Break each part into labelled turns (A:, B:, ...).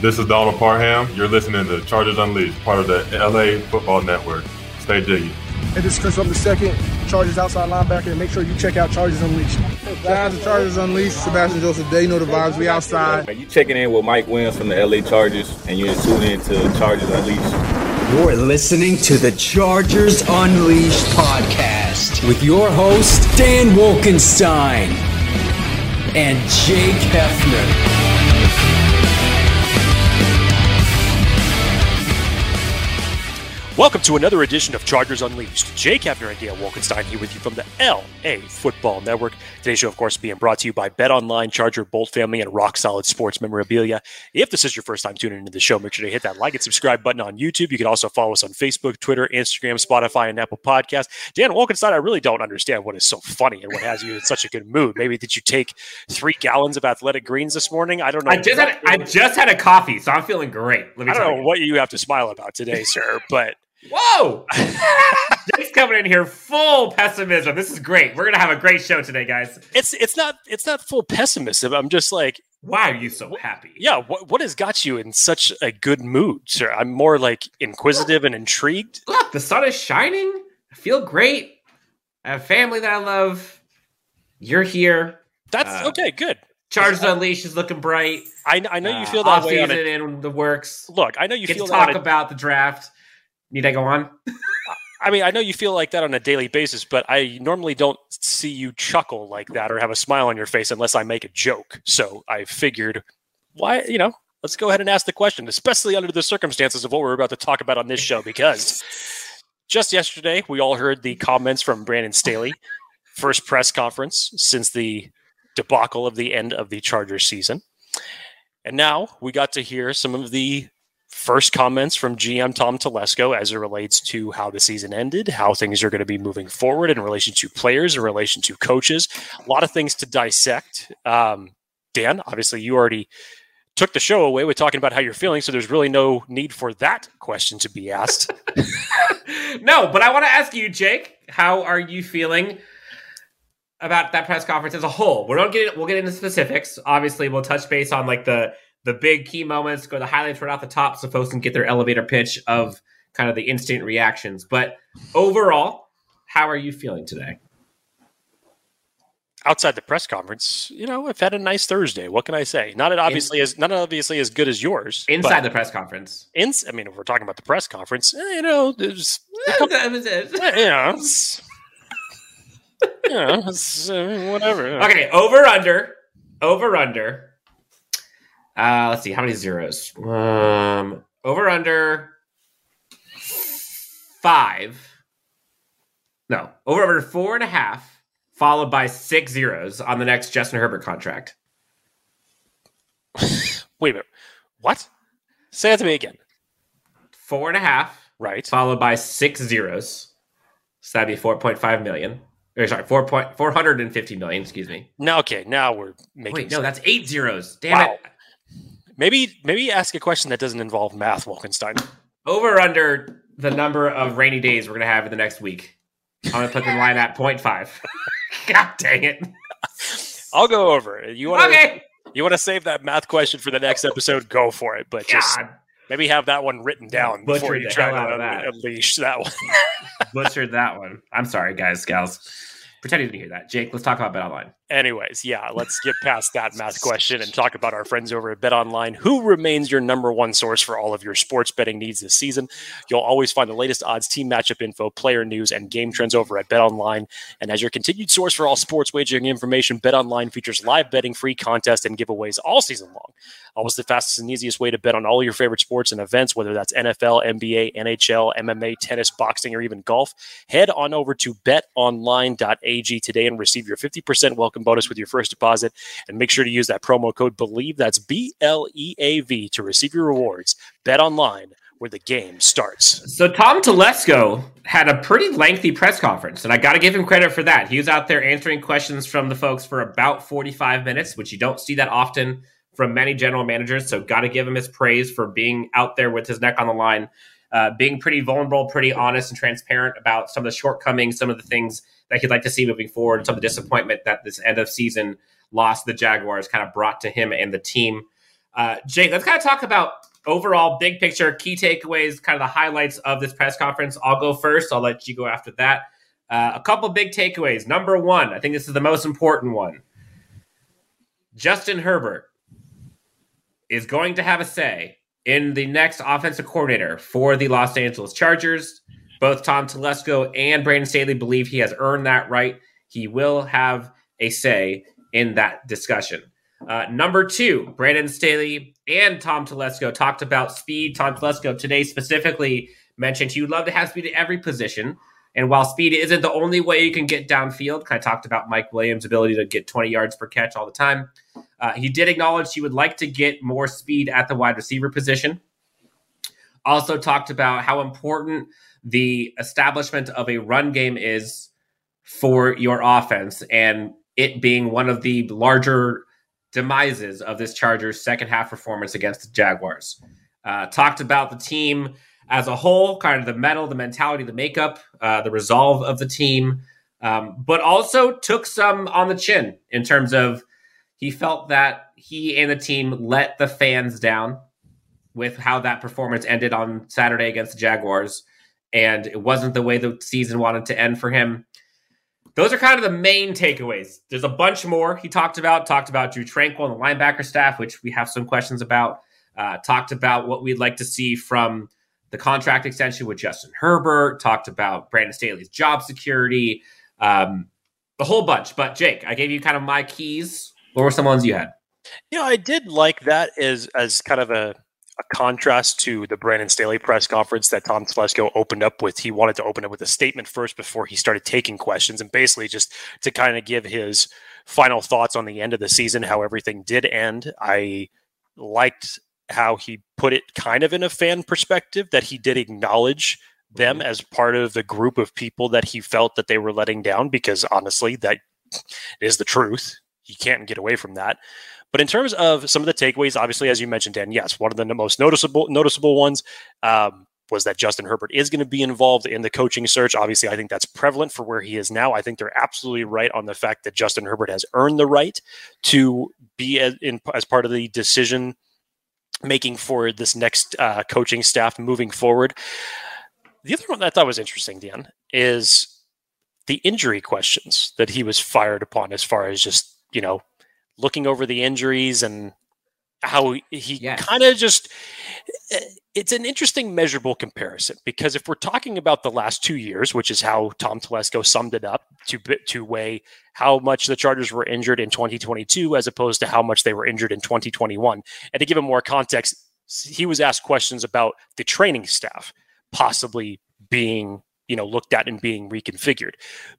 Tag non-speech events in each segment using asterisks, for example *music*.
A: This is Donald Parham. You're listening to Chargers Unleashed, part of the LA Football Network. Stay jiggy.
B: Hey, this is Chris Rumph the second, Chargers outside linebacker, and make sure you check out Chargers Unleashed.
C: Shout out to Chargers Unleashed, Sebastian Joseph Day, know the vibes, we outside.
D: You checking in with Mike Williams from the LA Chargers, and you're tuning in to Chargers Unleashed.
E: You're listening to the Chargers Unleashed podcast with your host, Dan Wolkenstein and Jake Hefner.
F: Welcome to another edition of Chargers Unleashed. Jake Hefner and Dale Wolkenstein here with you from the LA Football Network. Today's show, of course, being brought to you by Bet Online, Charger, Bolt Family, and Rock Solid Sports Memorabilia. If this is your first time tuning into the show, make sure to hit that like and subscribe button on YouTube. You can also follow us on Facebook, Twitter, Instagram, Spotify, and Apple Podcasts. Dan Wolkenstein, I really don't understand what is so funny and what has you in such a good mood. Maybe did you take three gallons of athletic greens this morning? I don't know.
G: I just had I just had a coffee, so I'm feeling great.
F: I don't know you. what you have to smile about today, sir, but
G: Whoa! *laughs* Jake's coming in here full pessimism. This is great. We're gonna have a great show today, guys.
F: It's it's not it's not full pessimism. I'm just like,
G: why are you so happy?
F: Yeah, what what has got you in such a good mood, sir? I'm more like inquisitive and intrigued.
G: Look, the sun is shining. I feel great. I have family that I love. You're here.
F: That's uh, okay. Good.
G: Chargers Unleashed is looking bright.
F: I, I know you feel uh, that way on
G: it. in the works.
F: Look, I know you
G: Get
F: feel
G: to talk about the draft. Need I go on?
F: I mean, I know you feel like that on a daily basis, but I normally don't see you chuckle like that or have a smile on your face unless I make a joke. So I figured, why, you know, let's go ahead and ask the question, especially under the circumstances of what we're about to talk about on this show, because just yesterday we all heard the comments from Brandon Staley, first press conference since the debacle of the end of the Chargers season. And now we got to hear some of the first comments from GM Tom Telesco as it relates to how the season ended, how things are going to be moving forward in relation to players, in relation to coaches. A lot of things to dissect. Um, Dan, obviously, you already took the show away with talking about how you're feeling, so there's really no need for that question to be asked. *laughs*
G: no, but I want to ask you, Jake, how are you feeling? About that press conference as a whole, we don't get we'll get into specifics. Obviously, we'll touch base on like the the big key moments, go the highlights right off the top so folks can get their elevator pitch of kind of the instant reactions. But overall, how are you feeling today?
F: Outside the press conference, you know, I've had a nice Thursday. What can I say? Not obviously in, as not obviously as good as yours.
G: Inside the press conference,
F: in, I mean, if we're talking about the press conference, eh, you know, there's, couple, you know, it's, you know, it's, uh, whatever.
G: Okay, over under, over under uh, let's see, how many zeros? Um, over under five. No, over under four and a half, followed by six zeros on the next Justin Herbert contract. *laughs*
F: Wait a minute. What? Say that to me again.
G: Four and a half.
F: Right.
G: Followed by six zeros. So that'd be 4.5 million. Or sorry, 4 point, 450 million, excuse me.
F: Now, okay, now we're making
G: Wait, no, that's eight zeros. Damn wow. it.
F: Maybe maybe ask a question that doesn't involve math, Wolkenstein.
G: Over under the number of rainy days we're gonna have in the next week. I'm gonna put the line at 0.5. *laughs* God dang it.
F: I'll go over. You wanna
G: okay.
F: you want to save that math question for the next episode? Go for it. But God. just maybe have that one written down
G: Butchered
F: before you try to that. unleash that one.
G: Butchered that one. I'm sorry, guys, gals. Pretend you didn't hear that. Jake, let's talk about Bet Online.
F: Anyways, yeah, let's get past that math *laughs* question and talk about our friends over at Bet Online, who remains your number one source for all of your sports betting needs this season. You'll always find the latest odds, team matchup info, player news, and game trends over at Bet Online. And as your continued source for all sports wagering information, Bet Online features live betting, free contests, and giveaways all season long. Always the fastest and easiest way to bet on all your favorite sports and events, whether that's NFL, NBA, NHL, MMA, tennis, boxing, or even golf. Head on over to betonline.ag today and receive your 50% welcome welcome bonus with your first deposit. And make sure to use that promo code BLEAV, That's B L E A V to receive your rewards. Bet online where the game starts.
G: So Tom Telesco had a pretty lengthy press conference, and I got to give him credit for that. He was out there answering questions from the folks for about 45 minutes, which you don't see that often from many general managers. So got to give him his praise for being out there with his neck on the line, uh, being pretty vulnerable, pretty honest and transparent about some of the shortcomings, some of the things that he'd like to see moving forward, some of the disappointment that this end of season loss the Jaguars kind of brought to him and the team. Uh, Jake, let's kind of talk about overall big picture, key takeaways, kind of the highlights of this press conference. I'll go first. I'll let you go after that. Uh, a couple big takeaways. Number one, I think this is the most important one. Justin Herbert is going to have a say in the next offensive coordinator for the Los Angeles Chargers. Both Tom Telesco and Brandon Staley believe he has earned that right. He will have a say in that discussion. Uh, number two, Brandon Staley and Tom Telesco talked about speed. Tom Telesco today specifically mentioned he would love to have speed at every position. And while speed isn't the only way you can get downfield, kind of talked about Mike Williams' ability to get 20 yards per catch all the time. Uh, he did acknowledge he would like to get more speed at the wide receiver position. Also talked about how important the establishment of a run game is for your offense and it being one of the larger demises of this Chargers second half performance against the Jaguars. Uh, talked about the team as a whole, kind of the metal, the mentality, the makeup, uh, the resolve of the team, um, but also took some on the chin in terms of he felt that he and the team let the fans down with how that performance ended on Saturday against the Jaguars. And it wasn't the way the season wanted to end for him. Those are kind of the main takeaways. There's a bunch more he talked about. Talked about Drue Tranquill and the linebacker staff, which we have some questions about. Uh, talked about what we'd like to see from the contract extension with Justin Herbert, talked about Brandon Staley's job security, um, a whole bunch. But Jake, I gave you kind of my keys. What were some ones you had?
F: You know, I did like that as as kind of a, a contrast to the Brandon Staley press conference that Tom Telesco opened up with. He wanted to open up with a statement first before he started taking questions, and basically just to kind of give his final thoughts on the end of the season, how everything did end. I liked how he put it kind of in a fan perspective that he did acknowledge them
G: Mm-hmm.
F: as part of the group of people that he felt that they were letting down because honestly that is the truth you can't get away from that but in terms of some of the takeaways obviously as you mentioned dan yes one of the most noticeable noticeable ones um, was that Justin Herbert is going to be involved in the coaching search. Obviously, I think that's prevalent for where he is now. I think they're absolutely right on the fact that Justin Herbert has earned the right to be as, in, as part of the decision making for this next uh, coaching staff moving forward. The other one that I thought was interesting, Dan, is the injury questions that he was fired upon as far as just, you know, looking over the injuries and how he
G: Yes.
F: kind of just it's an interesting measurable comparison because if we're talking about the last two years, which is how Tom Telesco summed it up to to weigh how much the Chargers were injured in 2022 as opposed to how much they were injured in 2021, and to give him more context, he was asked questions about the training staff possibly being you know looked at and being reconfigured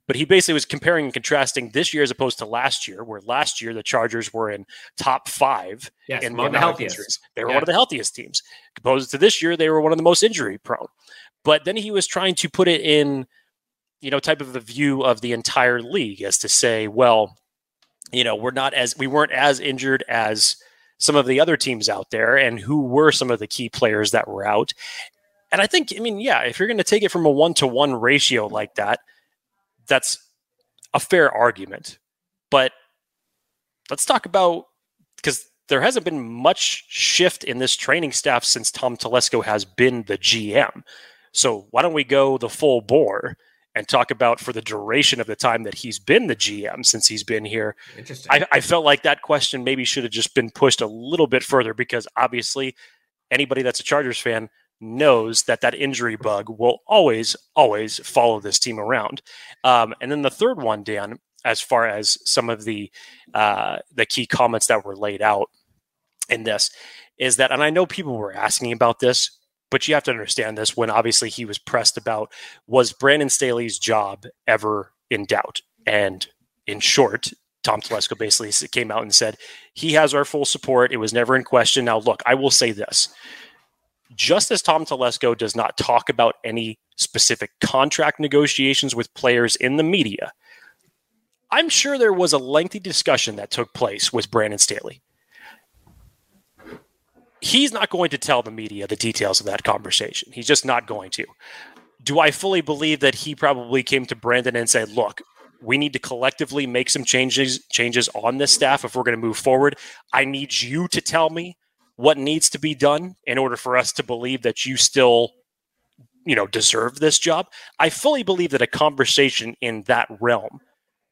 F: but he basically was comparing and contrasting this year as opposed to last year where last year the chargers were in top five
G: Yes,
F: in
G: among the healthiest.
F: injuries. They were
G: Yeah.
F: one of the healthiest teams. Opposed to this year, they were one of the most injury prone. But then he was trying to put it in, you know, type of the view of the entire league as to say, well, you know, we're not as we weren't as injured as some of the other teams out there, and who were some of the key players that were out. And I think, I mean, yeah, if you're going to take it from a one to one ratio like that, that's a fair argument. But let's talk about because there hasn't been much shift in this training staff since Tom Telesco has been the GM. So why don't we go the full bore and talk about for the duration of the time that he's been the GM since he's been here?
G: Interesting.
F: I, I felt like that question maybe should have just been pushed a little bit further because obviously anybody that's a Chargers fan knows that that injury bug will always, always follow this team around. Um, and then the third one, Dan, as far as some of the uh, the key comments that were laid out in this, is that, and I know people were asking about this, but you have to understand this when obviously he was pressed about was Brandon Staley's job ever in doubt? And in short, Tom Telesco basically came out and said he has our full support. It was never in question. Now, look, I will say this: just as Tom Telesco does not talk about any specific contract negotiations with players in the media, I'm sure there was a lengthy discussion that took place with Brandon Staley. He's not going to tell the media the details of that conversation. He's just not going to. Do I fully believe that he probably came to Brandon and said, "Look, we need to collectively make some changes changes on this staff if we're going to move forward. I need you to tell me what needs to be done in order for us to believe that you still you know deserve this job i fully believe that a conversation in that realm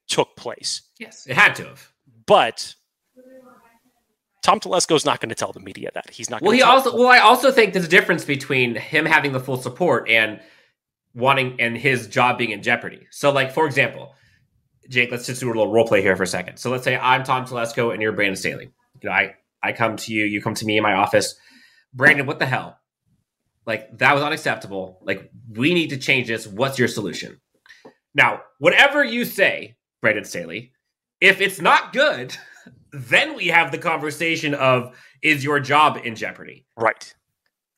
F: took place
G: Yes, it had to have.
F: but tom telesco is not going to tell the media that he's not
G: Well, he also well, I also think there's a difference between him having the full support and wanting and his job being in jeopardy. So, like for example, Jake, let's just do a little role play here for a second. So, let's say I'm Tom Telesco and you're Brandon Staley. You know, I I come to you, you come to me in my office. Brandon, what the hell? Like that was unacceptable. Like we need to change this. What's your solution? Now, whatever you say, Brandon Staley, if it's not good, *laughs* then we have the conversation of is your job in jeopardy?
F: right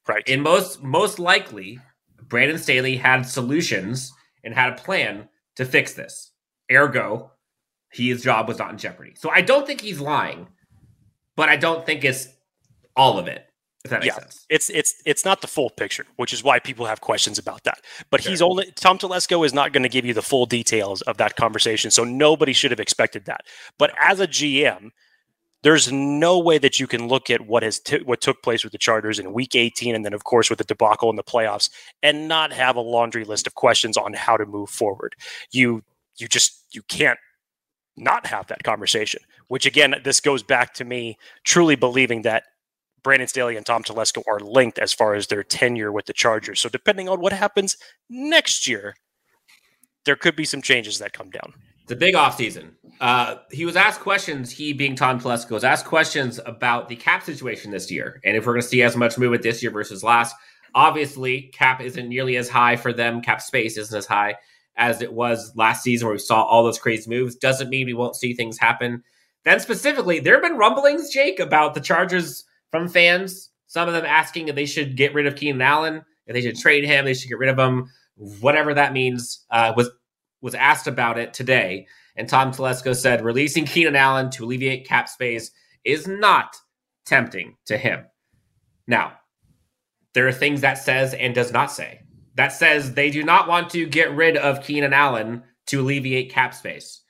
F: right
G: And most most likely, Brandon Staley had solutions and had a plan to fix this. Ergo, his job was not in jeopardy. So I don't think he's lying, but I don't think it's all of it. If that makes
F: Yeah.
G: sense.
F: it's it's it's not the full picture, which is why people have questions about that. But he's only Tom Telesco is not going to give you the full details of that conversation, so nobody should have expected that. But as a GM, there's no way that you can look at what has t- what took place with the Chargers in Week 18, and then of course with the debacle in the playoffs, and not have a laundry list of questions on how to move forward. You you just you can't not have that conversation. Which again, this goes back to me truly believing that Brandon Staley and Tom Telesco are linked as far as their tenure with the Chargers. So depending on what happens next year, there could be some changes that come down.
G: A big offseason. Uh, he was asked questions, he being Tom Telesco, was asked questions about the cap situation this year. And if we're going to see as much movement this year versus last, obviously cap isn't nearly as high for them. Cap space isn't as high as it was last season where we saw all those crazy moves. Doesn't mean we won't see things happen. Then specifically, there have been rumblings, Jake, about the Chargers from fans. Some of them asking if they should get rid of Keenan Allen, if they should trade him, they should get rid of him, whatever that means. Uh, was was asked about it today, and Tom Telesco said releasing Keenan Allen to alleviate cap space is not tempting to him. Now, there are things that says and does not say. That says they do not want to get rid of Keenan Allen to alleviate cap space.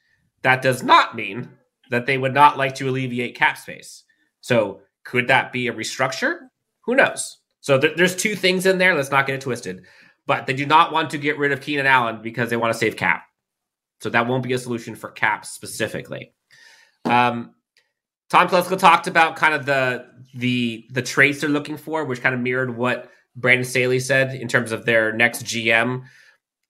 G: That does not mean that they would not like to alleviate cap space. So, could that be a restructure? Who knows? So, th- there's two things in there. Let's not get it twisted. But they do not want to get rid of Keenan Allen because they want to save cap. So, that won't be a solution for cap specifically. Um, Tom Telesco talked about kind of the the the traits they're looking for, which kind of mirrored what Brandon Staley said in terms of their next GM.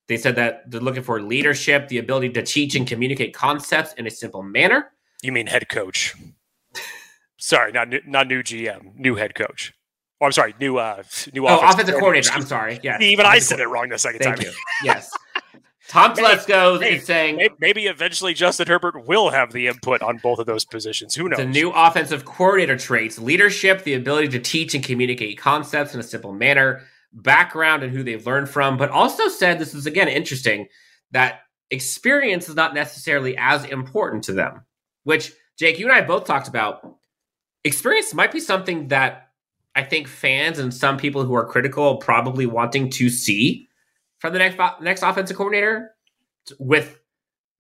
G: They said that they're looking for leadership, the ability to teach and communicate concepts in a simple manner.
F: You mean head coach? sorry, not not new GM, new head coach. Oh, I'm sorry, new uh new
G: Oh, offensive coordinator. I'm sorry. Yeah,
F: Even I said it wrong the second
G: Thank
F: time.
G: you. Yes. Tom *laughs* Telesco is saying
F: Maybe, maybe eventually Justin Herbert will have the input on both of those positions. Who knows?
G: The new offensive coordinator traits leadership, the ability to teach and communicate concepts in a simple manner, background and who they've learned from, but also said this is again interesting that experience is not necessarily as important to them. Which, Jake, you and I both talked about. Experience might be something that I think fans and some people who are critical probably wanting to see from the next next offensive coordinator with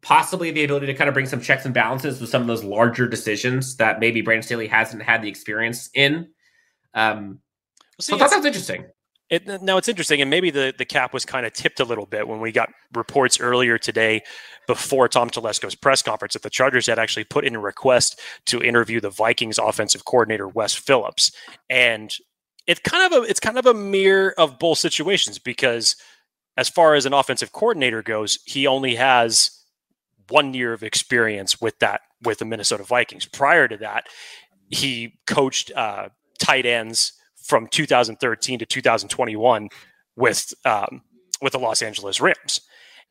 G: possibly the ability to kind of bring some checks and balances with some of those larger decisions that maybe Brandon Staley hasn't had the experience in. Um,
F: See,
G: so I thought that was interesting.
F: It, now it's interesting, and maybe the, the cap was kind of tipped a little bit when we got reports earlier today before Tom Telesco's press conference that the Chargers had actually put in a request to interview the Vikings offensive coordinator Wes Phillips, and it's kind of a it's kind of a mirror of both situations because as far as an offensive coordinator goes, he only has one year of experience with that with the Minnesota Vikings. Prior to that, he coached uh, tight ends from 2013 to 2021 with um, with the Los Angeles Rams,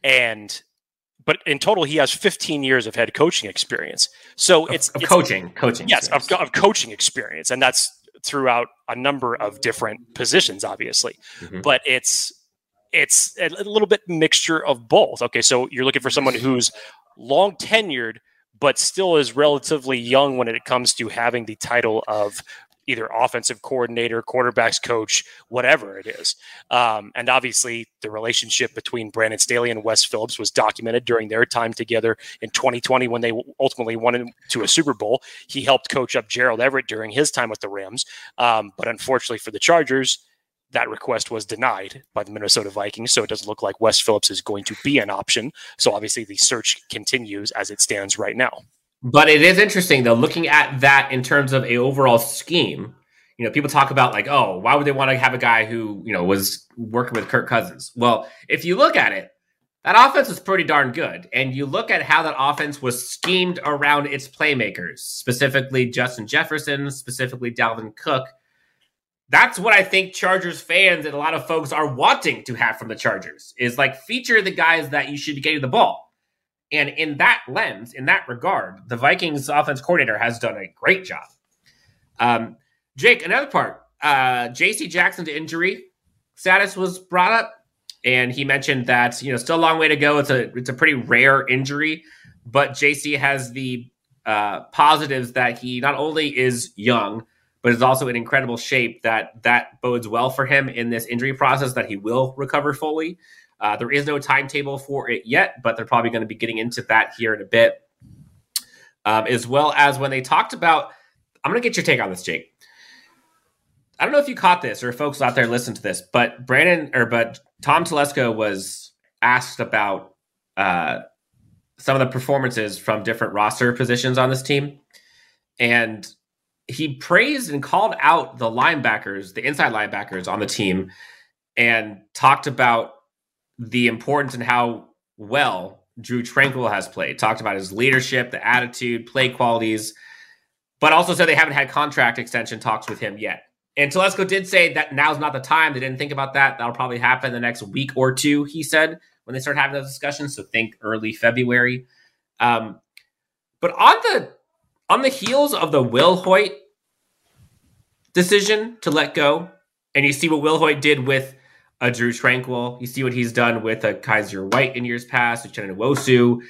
F: and but in total he has 15 years of head coaching experience. So it's,
G: Of
F: it's
G: coaching, coaching.
F: yes of, of coaching experience, and that's throughout a number of different positions, obviously.
G: Mhm.
F: But it's it's a little bit mixture of both. Okay, so you're looking for someone who's long tenured, but still is relatively young when it comes to having the title of either offensive coordinator, quarterbacks coach, whatever it is. Um, and obviously, the relationship between Brandon Staley and Wes Phillips was documented during their time together in 2020 when they ultimately won to a Super Bowl. He helped coach up Gerald Everett during his time with the Rams. Um, but unfortunately for the Chargers, that request was denied by the Minnesota Vikings. So it doesn't look like Wes Phillips is going to be an option. So obviously, the search continues as it stands right now.
G: But it is interesting though, looking at that in terms of a overall scheme. You know, people talk about like, oh, why would they want to have a guy who you know was working with Kirk Cousins? Well, if you look at it, that offense was pretty darn good, and you look at how that offense was schemed around its playmakers, specifically Justin Jefferson, specifically Dalvin Cook. That's what I think Chargers fans and a lot of folks are wanting to have from the Chargers is like feature the guys that you should be getting the ball. And in that lens, in that regard, the Vikings offense coordinator has done a great job. Um, Jake, another part, uh, J.C. Jackson's injury status was brought up, and he mentioned that you know still a long way to go. It's a it's a pretty rare injury, but J.C. has the uh, positives that he not only is young, but is also in incredible shape. That that bodes well for him in this injury process. That he will recover fully. Uh, there is no timetable for it yet, but they're probably going to be getting into that here in a bit. Um, as well as when they talked about, I'm going to get your take on this, Jake. I don't know if you caught this or folks out there listen to this, but Brandon or but Tom Telesco was asked about uh, some of the performances from different roster positions on this team, and he praised and called out the linebackers, the inside linebackers on the team, and talked about the importance and how well Drue Tranquill has played. Talked about his leadership, the attitude, play qualities, but also said they haven't had contract extension talks with him yet. And Telesco did say that now's not the time. They didn't think about that. That'll probably happen the next week or two, he said, when they start having those discussions. So think early February. Um, but on the on the heels of the Wilhoit decision to let go, and you see what Wilhoit did with a Drue Tranquill. You see what he's done with a Kyzir White in years past, Uchenna Nwosu.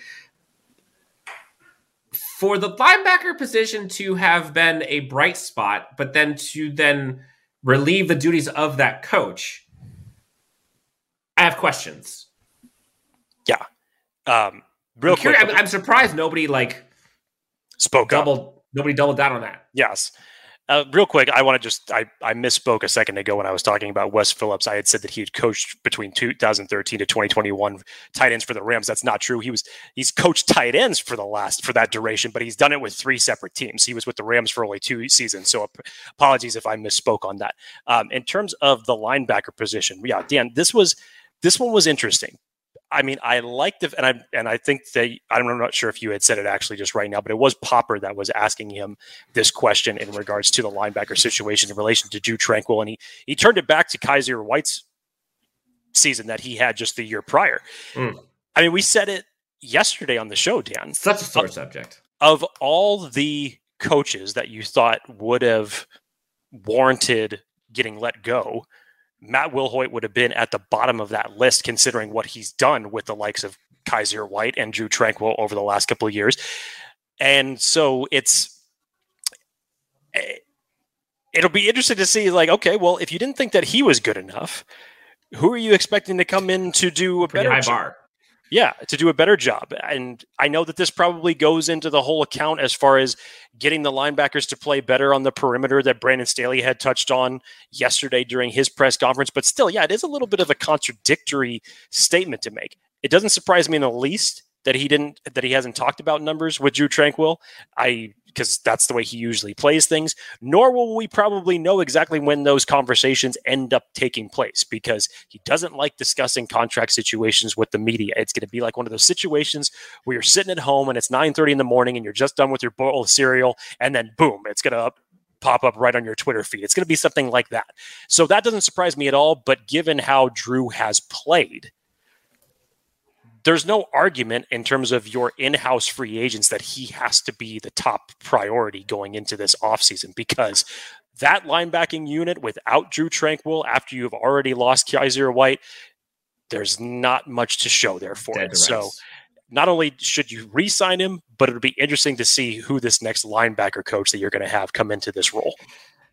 G: For the linebacker position to have been a bright spot, but then to then relieve the duties of that coach, I have questions.
F: Yeah. Um, real
G: I'm,
F: quick,
G: I'm, I'm surprised nobody like
F: spoke
G: doubled.
F: up.
G: Nobody doubled down on that.
F: Yes. Uh, real quick, I want to just I, I misspoke a second ago when I was talking about Wes Phillips. I had said that he had coached between 2013 to 2021 tight ends for the Rams. That's not true. He was he's coached tight ends for the last for that duration, but he's done it with three separate teams. He was with the Rams for only two seasons, so apologies if I misspoke on that. Um, in terms of the linebacker position, yeah, Dan, this was this one was interesting I mean, I liked it, and I and I think they. I'm not sure if you had said it actually just right now, but it was Popper that was asking him this question in regards to the linebacker situation in relation to Drue Tranquill, and he he turned it back to Kyzir White's season that he had just the year prior. Mm. I mean, we said it yesterday on the show, Dan.
G: Such a sore of, subject.
F: Of all the coaches that you thought would have warranted getting let go, Matt Wilhoit would have been at the bottom of that list, considering what he's done with the likes of Kyzir White and Drue Tranquill over the last couple of years. And so it's eh, it'll be interesting to see like okay well if you didn't think that he was good enough who are you expecting to come in to do a
G: Pretty
F: better
G: high
F: job?
G: bar
F: yeah, to do a better job. And I know that this probably goes into the whole account as far as getting the linebackers to play better on the perimeter that Brandon Staley had touched on yesterday during his press conference. But still, yeah, it is a little bit of a contradictory statement to make. It doesn't surprise me in the least that he didn't that he hasn't talked about numbers with Drue Tranquill. I because that's the way he usually plays things. Nor will we probably know exactly when those conversations end up taking place because he doesn't like discussing contract situations with the media. It's going to be like one of those situations where you're sitting at home and it's 9:30 in the morning and you're just done with your bowl of cereal and then boom, it's going to pop up right on your Twitter feed. It's going to be something like that. So that doesn't surprise me at all, but given how Drue has played, there's no argument in terms of your in-house free agents that he has to be the top priority going into this offseason because that linebacking unit without Drue Tranquill after you've already lost Kyzir White, there's not much to show there for Dead it. So not only should you re-sign him, but it'll be interesting to see who this next linebacker coach that you're going to have come into this role.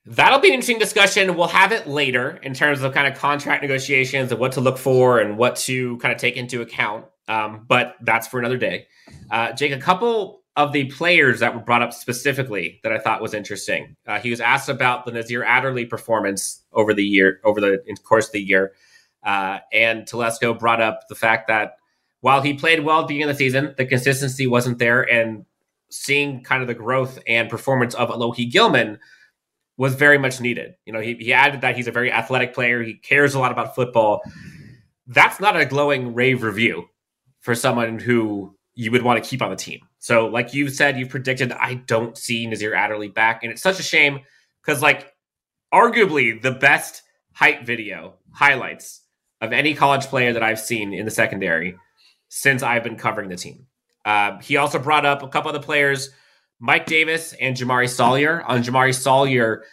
G: That'll be an interesting discussion. We'll have it later in terms of kind of contract negotiations and what to look for and what to kind of take into account. Um, but that's for another day. Uh, Jake, a couple of the players that were brought up specifically that I thought was interesting. Uh, he was asked about the Nasir Adderley performance over the year, over the course of the year, uh, and Telesco brought up the fact that while he played well at the beginning of the season, the consistency wasn't there, and seeing kind of the growth and performance of Alohi Gilman was very much needed. You know, he, he added that he's a very athletic player. He cares a lot about football. That's not a glowing rave review for someone who you would want to keep on the team. So, like you've said, you've predicted, I don't see Nasir Adderley back. And it's such a shame because, like, arguably the best hype video highlights of any college player that I've seen in the secondary since I've been covering the team. Uh, he also brought up a couple other players Mike Davis and Jamaree Salyer. On Jamaree Salyer,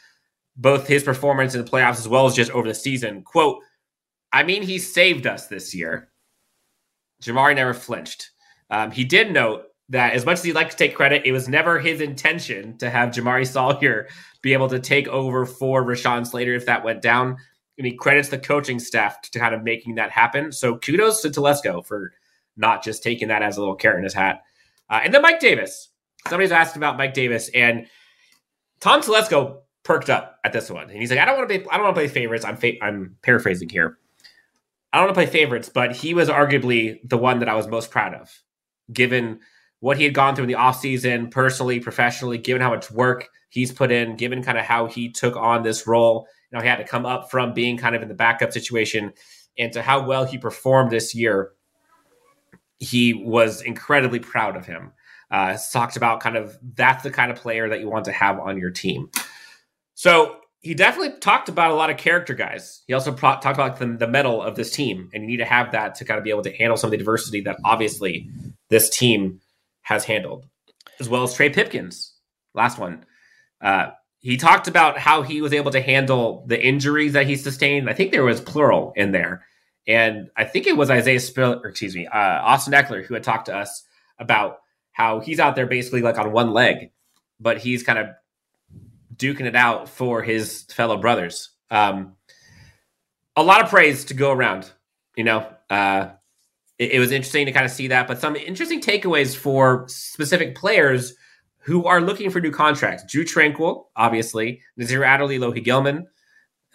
G: both his performance in the playoffs as well as just over the season. Quote, I mean, he saved us this year. Jamaree never flinched. Um, he did note that as much as he'd like to take credit, it was never his intention to have Jamaree Salyer be able to take over for Rashawn Slater if that went down. And he credits the coaching staff to kind of making that happen. So kudos to Telesco for not just taking that as a little carrot in his hat. Uh, and then Mike Davis somebody's asked about Mike Davis, and Tom Telesco perked up at this one, and he's like, "I don't want to play. I don't want to play favorites. I'm fa- I'm paraphrasing here. I don't want to play favorites, but he was arguably the one that I was most proud of, given what he had gone through in the offseason, personally, professionally, given how much work he's put in, given kind of how he took on this role. You know, he had to come up from being kind of in the backup situation, and to how well he performed this year." He was incredibly proud of him uh, talked about kind of that's the kind of player that you want to have on your team. So he definitely talked about a lot of character guys. He also pro- talked about the, the metal of this team, and you need to have that to kind of be able to handle some of the diversity that obviously this team has handled, as well as Trey Pipkins. Last one. Uh, he talked about how he was able to handle the injuries that he sustained. I think there was plural in there. And I think it was Isaiah Spill, or excuse me, uh, Austin Ekeler, who had talked to us about how he's out there basically like on one leg, but he's kind of duking it out for his fellow brothers. Um, a lot of praise to go around, you know. Uh, it, it was interesting to kind of see that, but some interesting takeaways for specific players who are looking for new contracts. Drue Tranquill, obviously, Nasir Adderley, Lohi Gilman.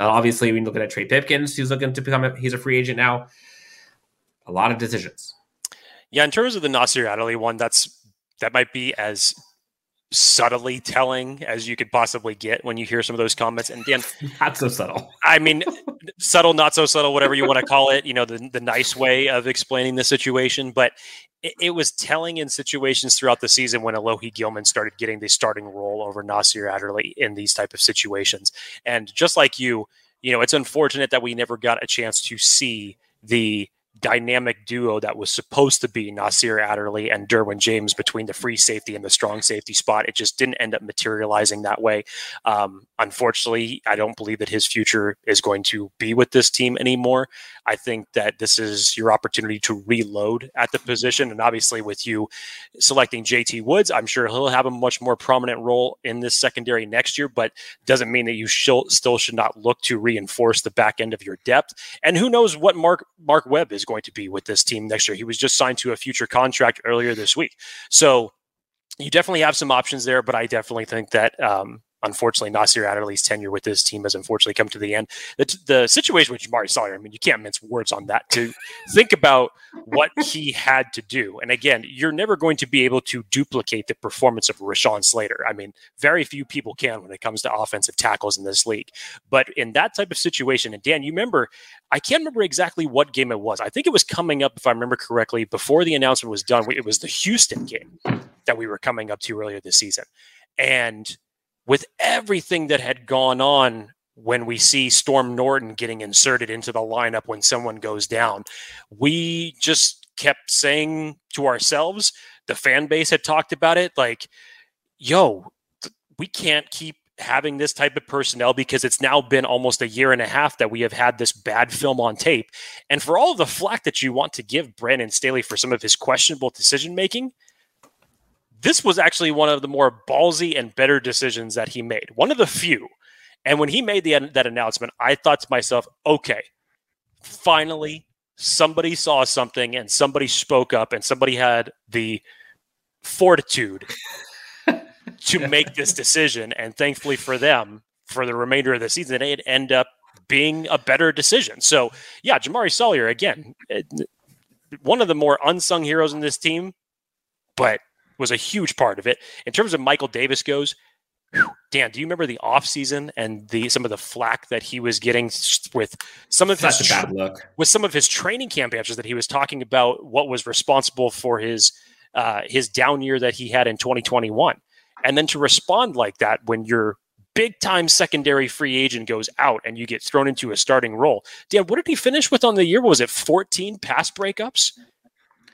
G: Uh, obviously, we're looking at Trey Pipkins, who's looking to become a, he's a free agent now. A lot of decisions.
F: Yeah, in terms of the Nasir Adderley one, that's that might be as subtly telling as you could possibly get when you hear some of those comments. And Dan, *laughs*
G: not so subtle.
F: I mean, *laughs* subtle, not so subtle, whatever you want to call it. You know, the the nice way of explaining the situation, but it, it was telling in situations throughout the season when Alohi Gilman started getting the starting role over Nasir Adderley in these type of situations. And just like you, you know, it's unfortunate that we never got a chance to see the dynamic duo that was supposed to be Nasir Adderley and Derwin James between the free safety and the strong safety spot. It just didn't end up materializing that way. Um, unfortunately, I don't believe that his future is going to be with this team anymore. I think that this is your opportunity to reload at the position. And obviously, with you selecting JT Woods, I'm sure he'll have a much more prominent role in this secondary next year, but doesn't mean that you still should not look to reinforce the back end of your depth. And who knows what Mark Mark Webb is going to be with this team next year. He was just signed to a future contract earlier this week. So you definitely have some options there, but I definitely think that um, unfortunately, Nasir Adderley's tenure with this team has unfortunately come to the end. The, the situation with Jamaree Salyer, I mean, you can't mince words on that. To think about what he had to do, and again, you're never going to be able to duplicate the performance of Rashawn Slater. I mean, very few people can when it comes to offensive tackles in this league. But in that type of situation, and Dan, you remember, I can't remember exactly what game it was. I think it was coming up, if I remember correctly, before the announcement was done. It was the Houston game that we were coming up to earlier this season, and with everything that had gone on when we see Storm Norton getting inserted into the lineup when someone goes down, we just kept saying to ourselves, the fan base had talked about it, like, yo, we can't keep having this type of personnel because it's now been almost a year and a half that we have had this bad film on tape. And for all the flack that you want to give Brandon Staley for some of his questionable decision making, this was actually one of the more ballsy and better decisions that he made. One of the few. And when he made the, that announcement, I thought to myself, okay, finally somebody saw something and somebody spoke up and somebody had the fortitude *laughs* to make this decision. And thankfully for them, for the remainder of the season, it ended up being a better decision. So, yeah, Jamaree Salyer, again, eh, one of the more unsung heroes in this team, but was a huge part of it. In terms of Michael Davis goes, Dan, do you remember the offseason and the some of the flack that he was getting with some of his
G: bad look.
F: with some of his training camp answers that he was talking about what was responsible for his uh, his down year that he had in 2021, and then to respond like that when your big time secondary free agent goes out and you get thrown into a starting role. Dan, what did he finish with on the year? Was it 14 pass breakups?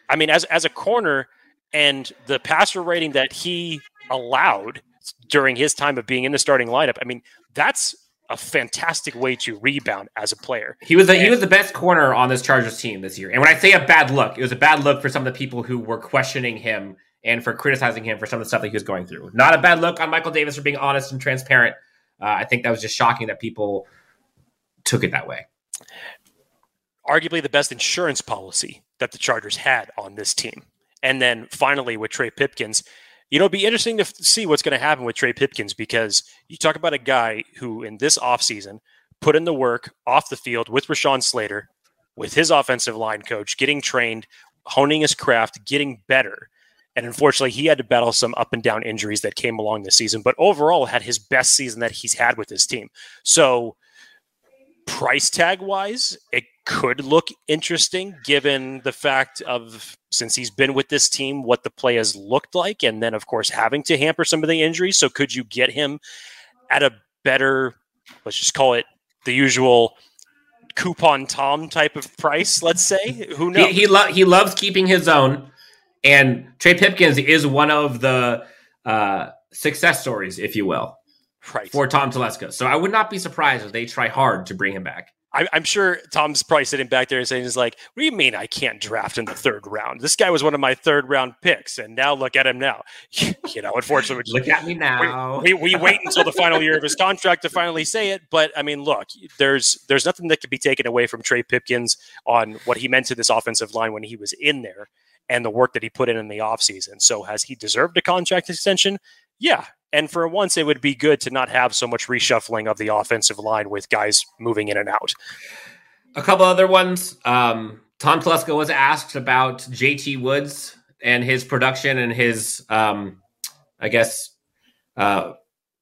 F: I mean, as as a corner and the passer rating that he allowed during his time of being in the starting lineup. I mean, that's a fantastic way to rebound as a player.
G: He was the, he was the best corner on this Chargers team this year. And when I say a bad look, it was a bad look for some of the people who were questioning him and for criticizing him for some of the stuff that he was going through. Not a bad look on Michael Davis for being honest and transparent. Uh, I think that was just shocking that people took it that way.
F: Arguably the best insurance policy that the Chargers had on this team. And then finally with Trey Pipkins, you know, it'd be interesting to f- see what's going to happen with Trey Pipkins because you talk about a guy who in this offseason put in the work off the field with Rashawn Slater, with his offensive line coach, getting trained, honing his craft, getting better. And unfortunately, he had to battle some up and down injuries that came along this season, but overall had his best season that he's had with his team. So, price tag wise, it could look interesting given the fact of since he's been with this team, what the play has looked like, and then of course having to hamper some of the injuries. So, could you get him at a better, let's just call it the usual coupon Tom type of price? Let's say. Who knows?
G: He he, lo- he loves keeping his own, and Trey Pipkins is one of the uh, success stories, if you will,
F: right.
G: for Tom Telesco. So I would not be surprised if they try hard to bring him back.
F: I, I'm sure Tom's probably sitting back there and saying, "Is like, what do you mean I can't draft in the third round? This guy was one of my third round picks, and now look at him now. *laughs* you know, unfortunately, we just-
G: Look at me now.
F: we, we wait until the final year of his contract to finally say it. But I mean, look, there's there's nothing that can be taken away from Trey Pipkins on what he meant to this offensive line when he was in there and the work that he put in in the offseason. So has he deserved a contract extension? Yeah. And for once, it would be good to not have so much reshuffling of the offensive line with guys moving in and out.
G: A couple other ones. Um, Tom Telesco was asked about JT Woods and his production and his, um, I guess, uh,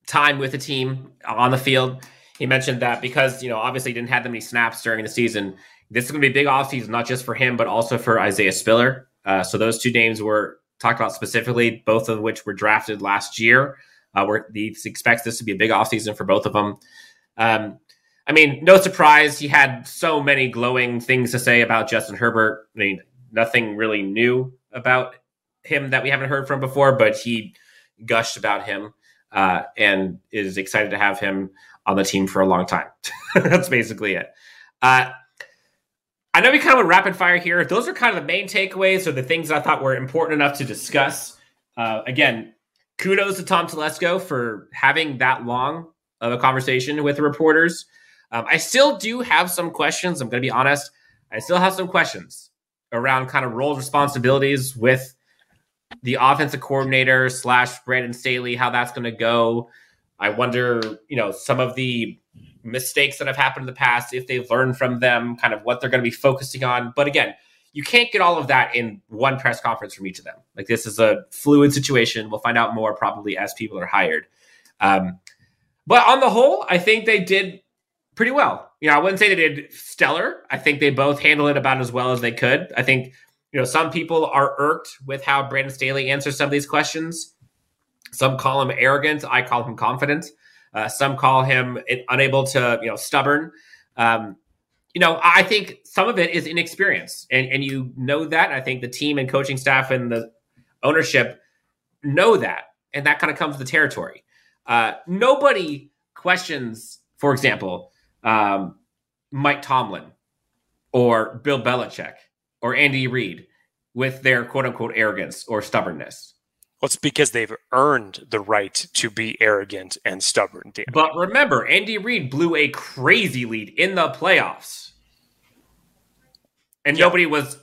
G: time with the team on the field. He mentioned that because, you know, obviously he didn't have that many snaps during the season. This is going to be a big offseason, not just for him, but also for Isaiah Spiller. Uh, so those two names were talked about specifically, both of which were drafted last year. Uh, where he expects this to be a big offseason for both of them. Um, I mean, no surprise, he had so many glowing things to say about Justin Herbert. I mean, nothing really new about him that we haven't heard from before, but he gushed about him uh, and is excited to have him on the team for a long time. *laughs* That's basically it. Uh, I know we kind of went rapid fire here. Those are kind of the main takeaways or the things I thought were important enough to discuss. Uh, again, kudos to Tom Telesco for having that long of a conversation with reporters. Um, I still do have some questions. I'm going to be honest. I still have some questions around kind of roles, responsibilities with the offensive coordinator slash Brandon Staley, how that's going to go. I wonder, you know, some of the mistakes that have happened in the past, if they've learned from them, kind of what they're going to be focusing on. But again, you can't get all of that in one press conference from each of them. Like this is a fluid situation. We'll find out more probably as people are hired. Um, but on the whole, I think they did pretty well. You know, I wouldn't say they did stellar. I think they both handled it about as well as they could. I think, you know, some people are irked with how Brandon Staley answers some of these questions. Some call him arrogant. I call him confident. Uh, some call him unable to, you know, stubborn. Um, you know, I think some of it is inexperience, and and you know that. I think the team and coaching staff and the ownership know that, and that kind of comes with the territory. Uh, nobody questions, for example, um, Mike Tomlin or Bill Belichick or Andy Reid with their quote unquote arrogance or stubbornness.
F: Well, it's because they've earned the right to be arrogant and stubborn. Dan.
G: But remember, Andy Reid blew a crazy lead in the playoffs, and
F: Yeah.
G: nobody was.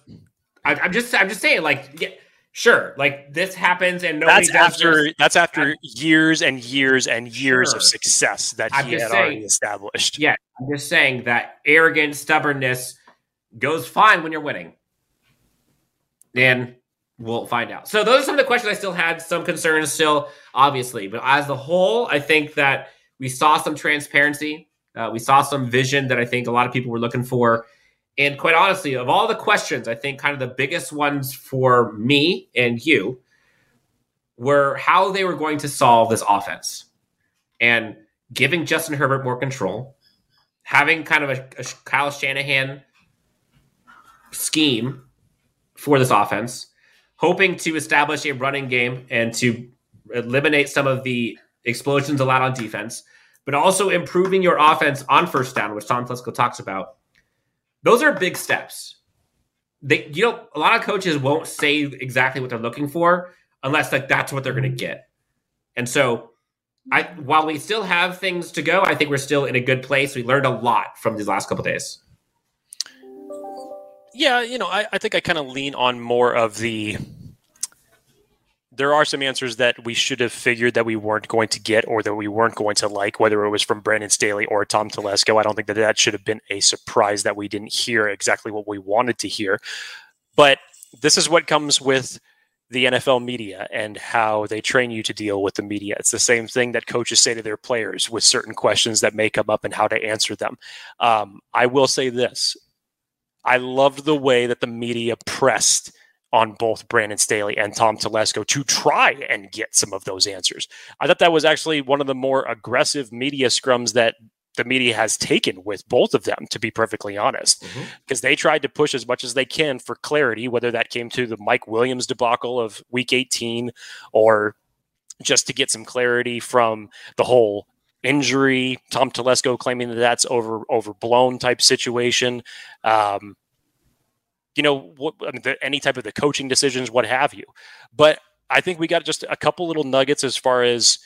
G: I, I'm just, I'm just saying, like, yeah, sure, like this happens, and nobody
F: that's after
G: this.
F: that's after years and years and years of success that
G: I'm
F: he had
G: saying-
F: already established.
G: Yeah, I'm just saying that arrogant stubbornness goes fine when you're winning. And we'll find out. So those are some of the questions I still had, some concerns still, obviously. But as a whole, I think that we saw some transparency. Uh, we saw some vision that I think a lot of people were looking for. And quite honestly, of all the questions, I think kind of the biggest ones for me and you were how they were going to solve this offense and giving Justin Herbert more control, having kind of a, a Kyle Shanahan scheme for this offense, hoping to establish a running game and to eliminate some of the explosions allowed on defense, but also improving your offense on first down, which Tom Telesco talks about. Those are big steps. They, you know, a lot of coaches won't say exactly what they're looking for unless like that's what they're going to get. And so, I while we still have things to go, I think we're still in a good place. We learned a lot from these last couple days.
F: Yeah, you know, I, I think I kind of lean on more of the. There are some answers that we should have figured that we weren't going to get or that we weren't going to like, whether it was from Brandon Staley or Tom Telesco. I don't think that that should have been a surprise that we didn't hear exactly what we wanted to hear. But this is what comes with the NFL media and how they train you to deal with the media. It's the same thing that coaches say to their players with certain questions that may come up and how to answer them. Um, I will say this I loved the way that the media pressed on both Brandon Staley and Tom Telesco to try and get some of those answers. I thought that was actually one of the more aggressive media scrums that the media has taken with both of them, to be perfectly honest, because they tried to push as much as they can for clarity, whether that came to the Mike Williams debacle of week 18 or just to get some clarity from the whole injury. Tom Telesco claiming that that's over overblown type situation. Um, you know, what, I mean, the, any type of the coaching decisions, what have you. But I think we got just a couple little nuggets as far as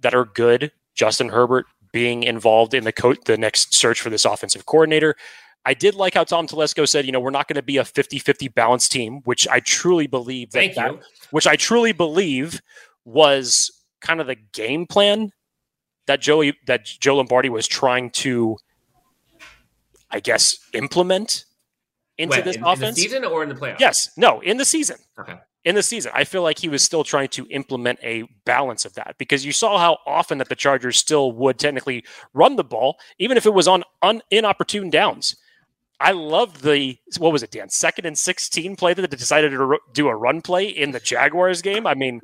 F: that are good. Justin Herbert being involved in the co- the next search for this offensive coordinator. I did like how Tom Telesco said, you know, we're not going to be a 50-50 balanced team, which I truly believe that,
G: Thank
F: that
G: you.
F: which I truly believe was kind of the game plan that Joey that Joe Lombardi was trying to, I guess, implement into
G: When?
F: this
G: in, in the
F: offense.
G: season or in the playoffs?
F: yes, no, in the season.
G: Okay.
F: In the season, I feel like he was still trying to implement a balance of that because you saw how often that the Chargers still would technically run the ball, even if it was on un, inopportune downs. I loved the what was it, Dan? Second and sixteen play that they decided to do a run play in the Jaguars game. I mean,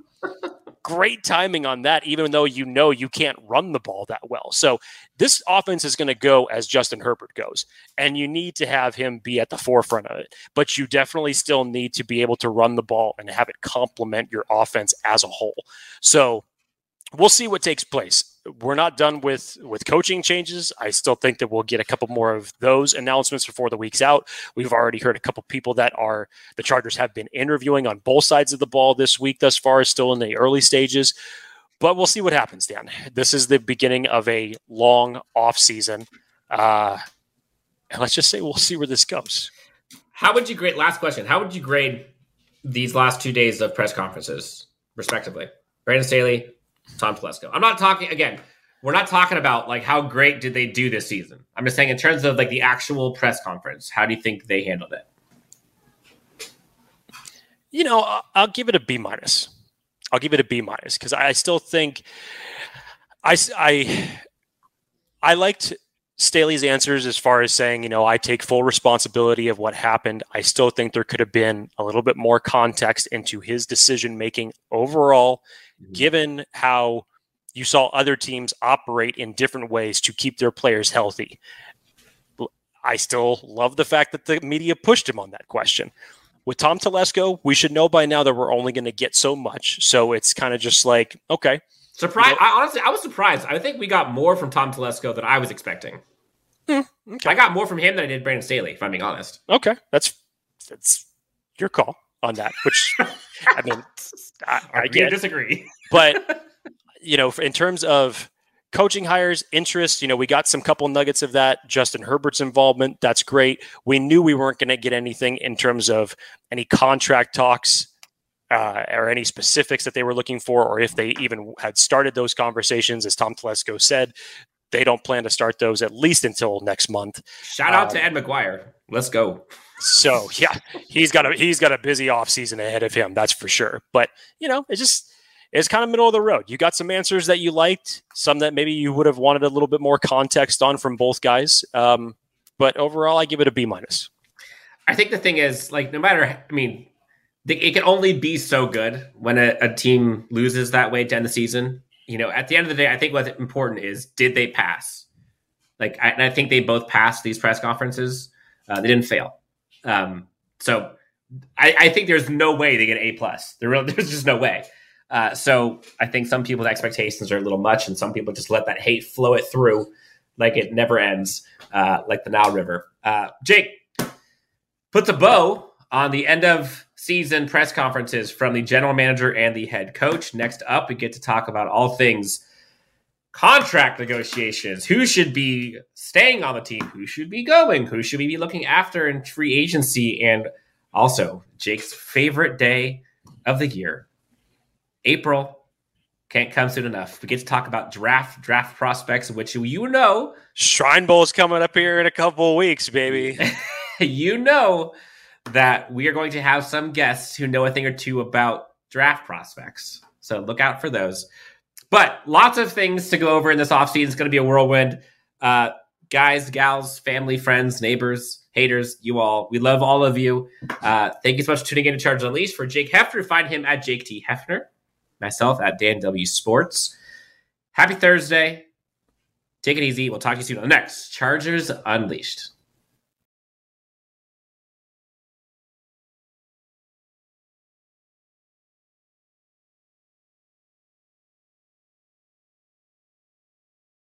F: great timing on that, even though you know you can't run the ball that well. So this offense is going to go as Justin Herbert goes, and you need to have him be at the forefront of it. But you definitely still need to be able to run the ball and have it complement your offense as a whole. So we'll see what takes place. We're not done with with coaching changes. I still think that we'll get a couple more of those announcements before the week's out. We've already heard a couple people that are the Chargers have been interviewing on both sides of the ball this week thus far, still in the early stages. But we'll see what happens, Dan. This is the beginning of a long off season. Uh, and let's just say we'll see where this goes.
G: How would you grade? Last question. How would you grade these last two days of press conferences, respectively? Brandon Staley, Tom Telesco. I'm not talking again. We're not talking about like how great did they do this season. I'm just saying in terms of like the actual press conference. How do you think they handled it?
F: You know, I'll give it a B minus. I'll give it a B minus because I still think I I I liked Staley's answers as far as saying, you know, I take full responsibility of what happened. I still think there could have been a little bit more context into his decision making overall, Mm-hmm. given how you saw other teams operate in different ways to keep their players healthy. I still love the fact that the media pushed him on that question. With Tom Telesco, we should know by now that we're only going to get so much. So it's kind of just like, okay,
G: Surprise! I honestly, I was surprised. I think we got more from Tom Telesco than I was expecting.
F: Hmm, okay.
G: I got more from him than I did Brandon Staley. If I'm being honest.
F: Okay, that's that's your call. On that. Which I mean, *laughs* I, I
G: I
F: get,
G: disagree.
F: but *laughs* you know, in terms of coaching hires, interest, you know, we got some couple nuggets of that. Justin Herbert's involvement, that's great. We knew we weren't going to get anything in terms of any contract talks uh, or any specifics that they were looking for, or if they even had started those conversations. As Tom Telesco said, they don't plan to start those at least until next month.
G: Shout out
F: Um,
G: to Ed McGuire. Let's go.
F: So yeah, he's got a he's got a busy off season ahead of him, that's for sure. But you know, it's just it's kind of middle of the road. You got some answers that you liked, some that maybe you would have wanted a little bit more context on from both guys. Um, but overall, I give it a B minus.
G: I think the thing is, like, no matter, I mean, the, it can only be so good when a, a team loses that way to end the season. You know, at the end of the day, I think what's important is did they pass? Like, I, I think they both passed these press conferences. Uh, they didn't fail. Um, so I, I think there's no way they get A plus. There *laughs* there's just no way. Uh, so I think some people's expectations are a little much, and some people just let that hate flow it through like it never ends, uh, like the Nile River. Uh, Jake puts a bow on the end of season press conferences from the general manager and the head coach. Next up, we get to talk about all things contract negotiations. Who should be staying on the team? Who should be going? Who should we be looking after in free agency? And also, Jake's favorite day of the year, April. Can't come soon enough. We get to talk about draft draft prospects, which you know
F: Shrine Bowl's coming up here in a couple of weeks, baby. *laughs*
G: you know that we are going to have some guests who know a thing or two about draft prospects. So look out for those. But lots of things to go over in this offseason. It's going to be a whirlwind. Uh, guys, gals, family, friends, neighbors, haters, you all. We love all of you. Uh, thank you so much for tuning in to Charge Unleashed. For Jake Hefner, find him at Jake T. Hefner. Myself at Dan W. Sports. Happy Thursday. Take it easy. We'll talk to you soon on the next Chargers Unleashed.